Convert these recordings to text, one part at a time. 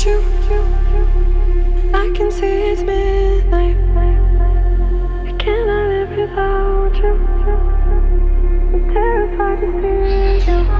I can see it's midnight. I cannot live without you. I'm terrified to see you.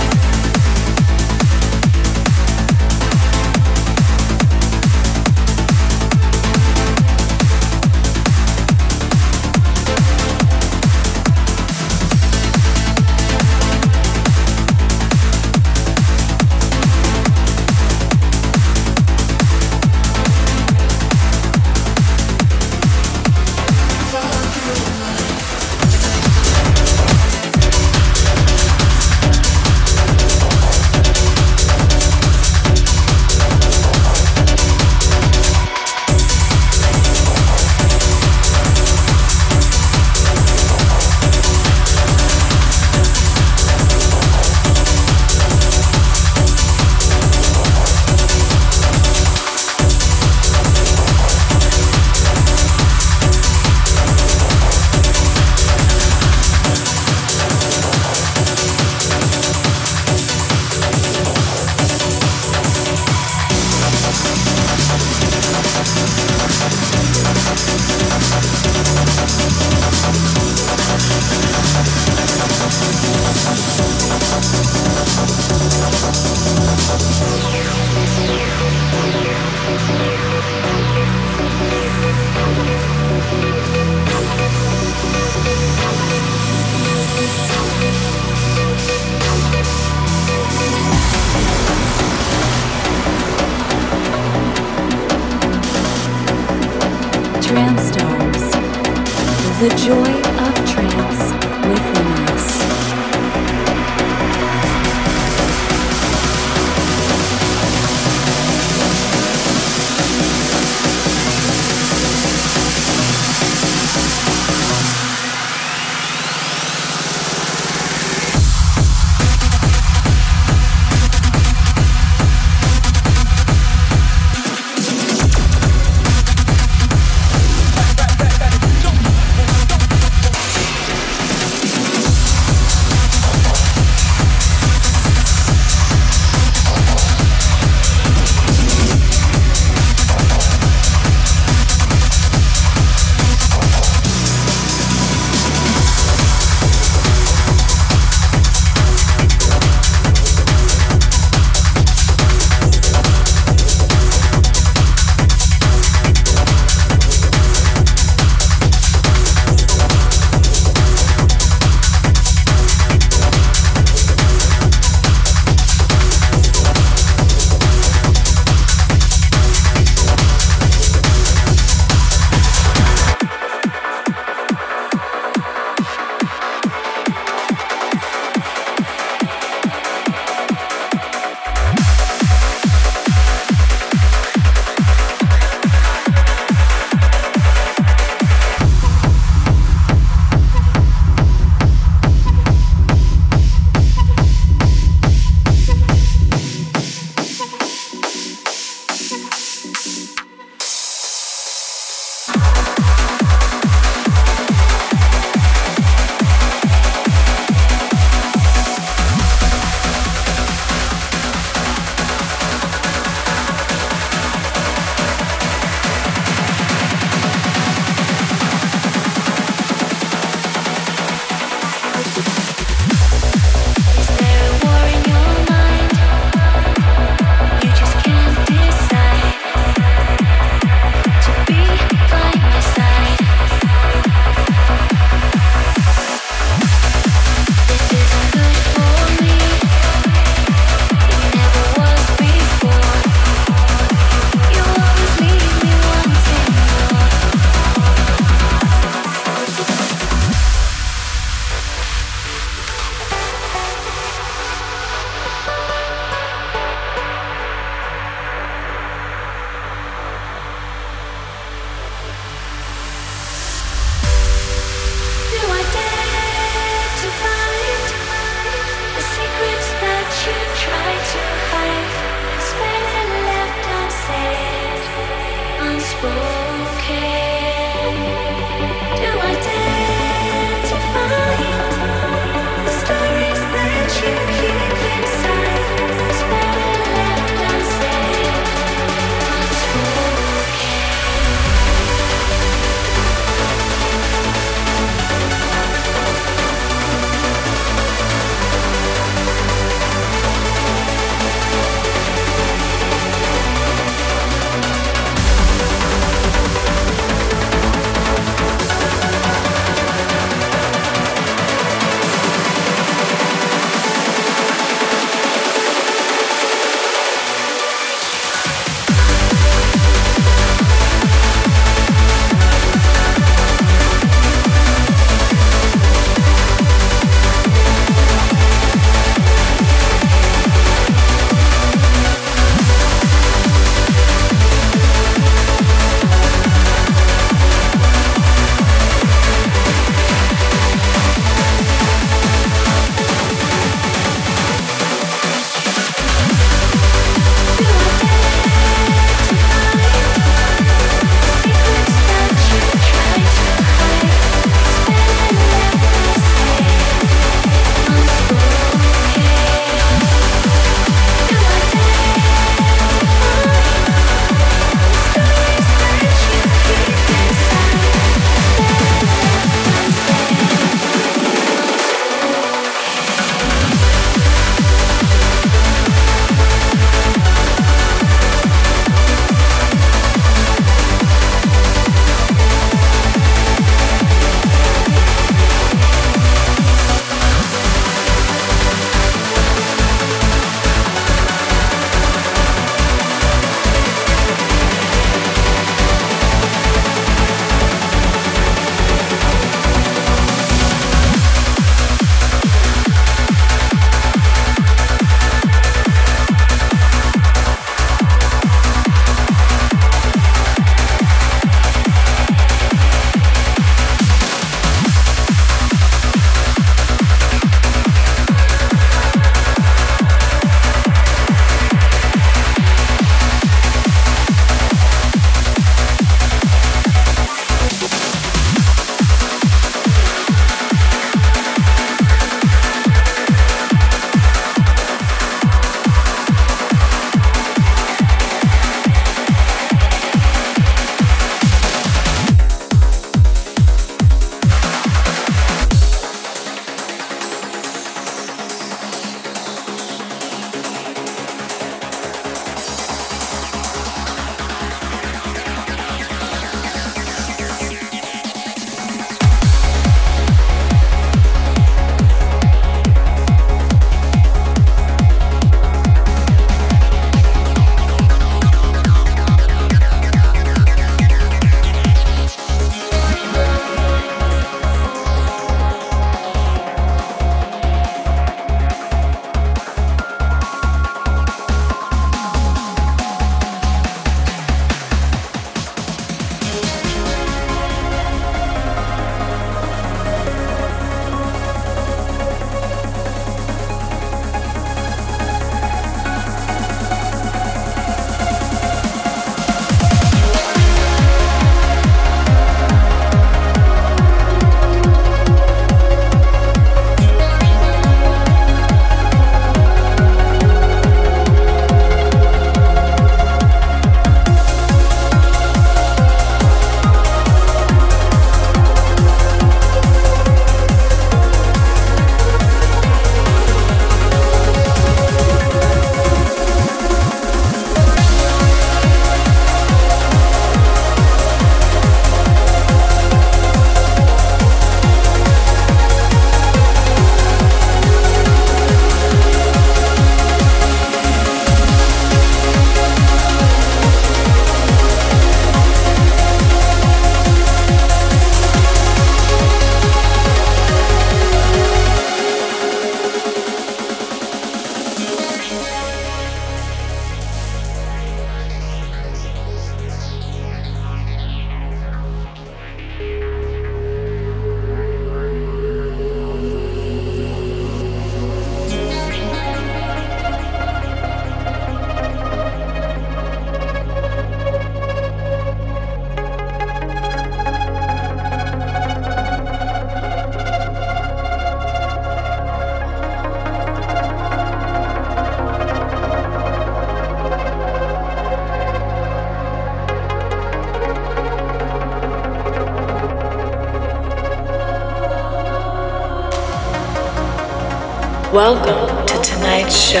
Welcome to tonight's show.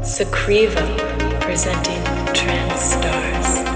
Sakriva presenting Trance Stars.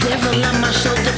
Devil on my shoulder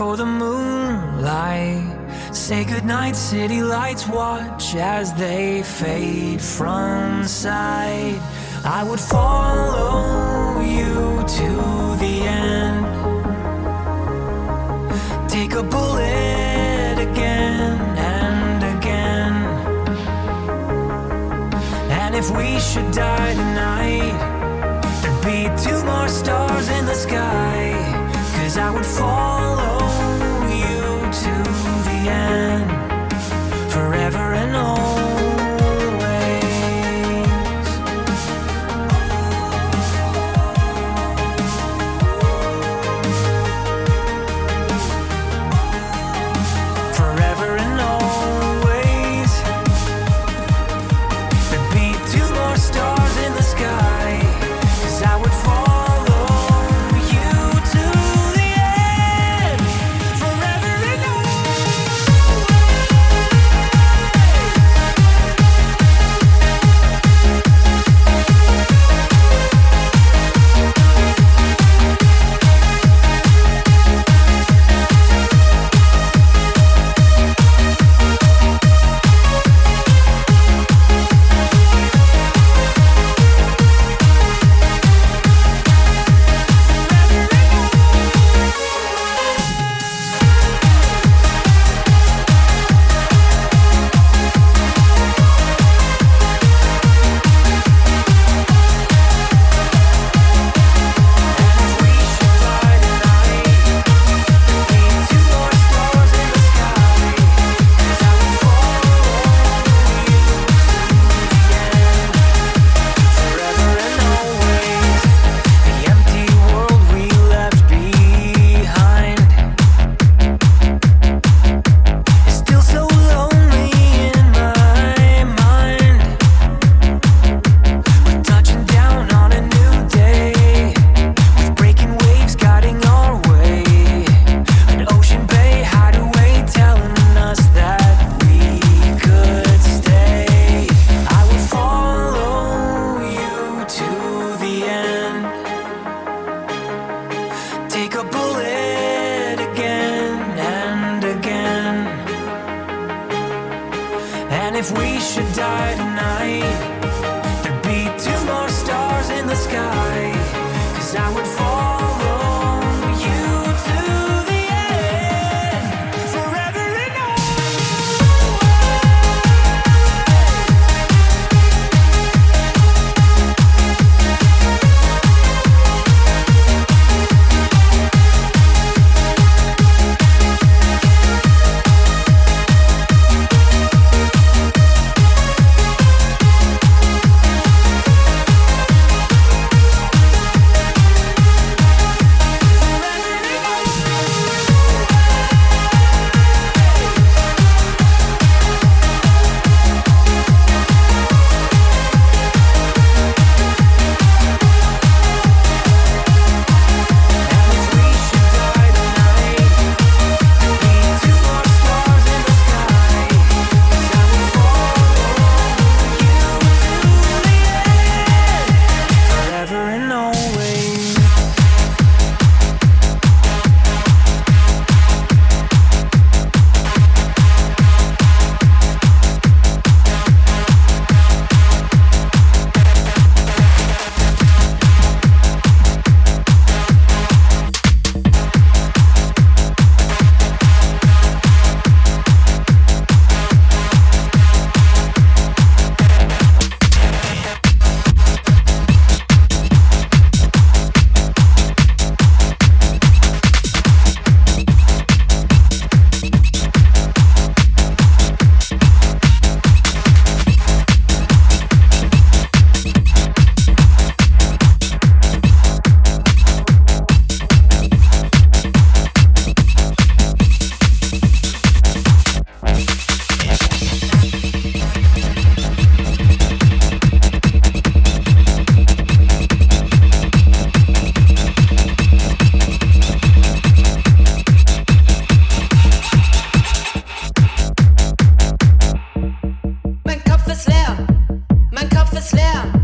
for the moonlight. Say goodnight, city lights, watch as they fade from sight. I would follow you to the end. Take a bullet again and again. And if we should die, if we should die tonight, there'd be two more stars in the sky. ist leer, mein Kopf ist leer.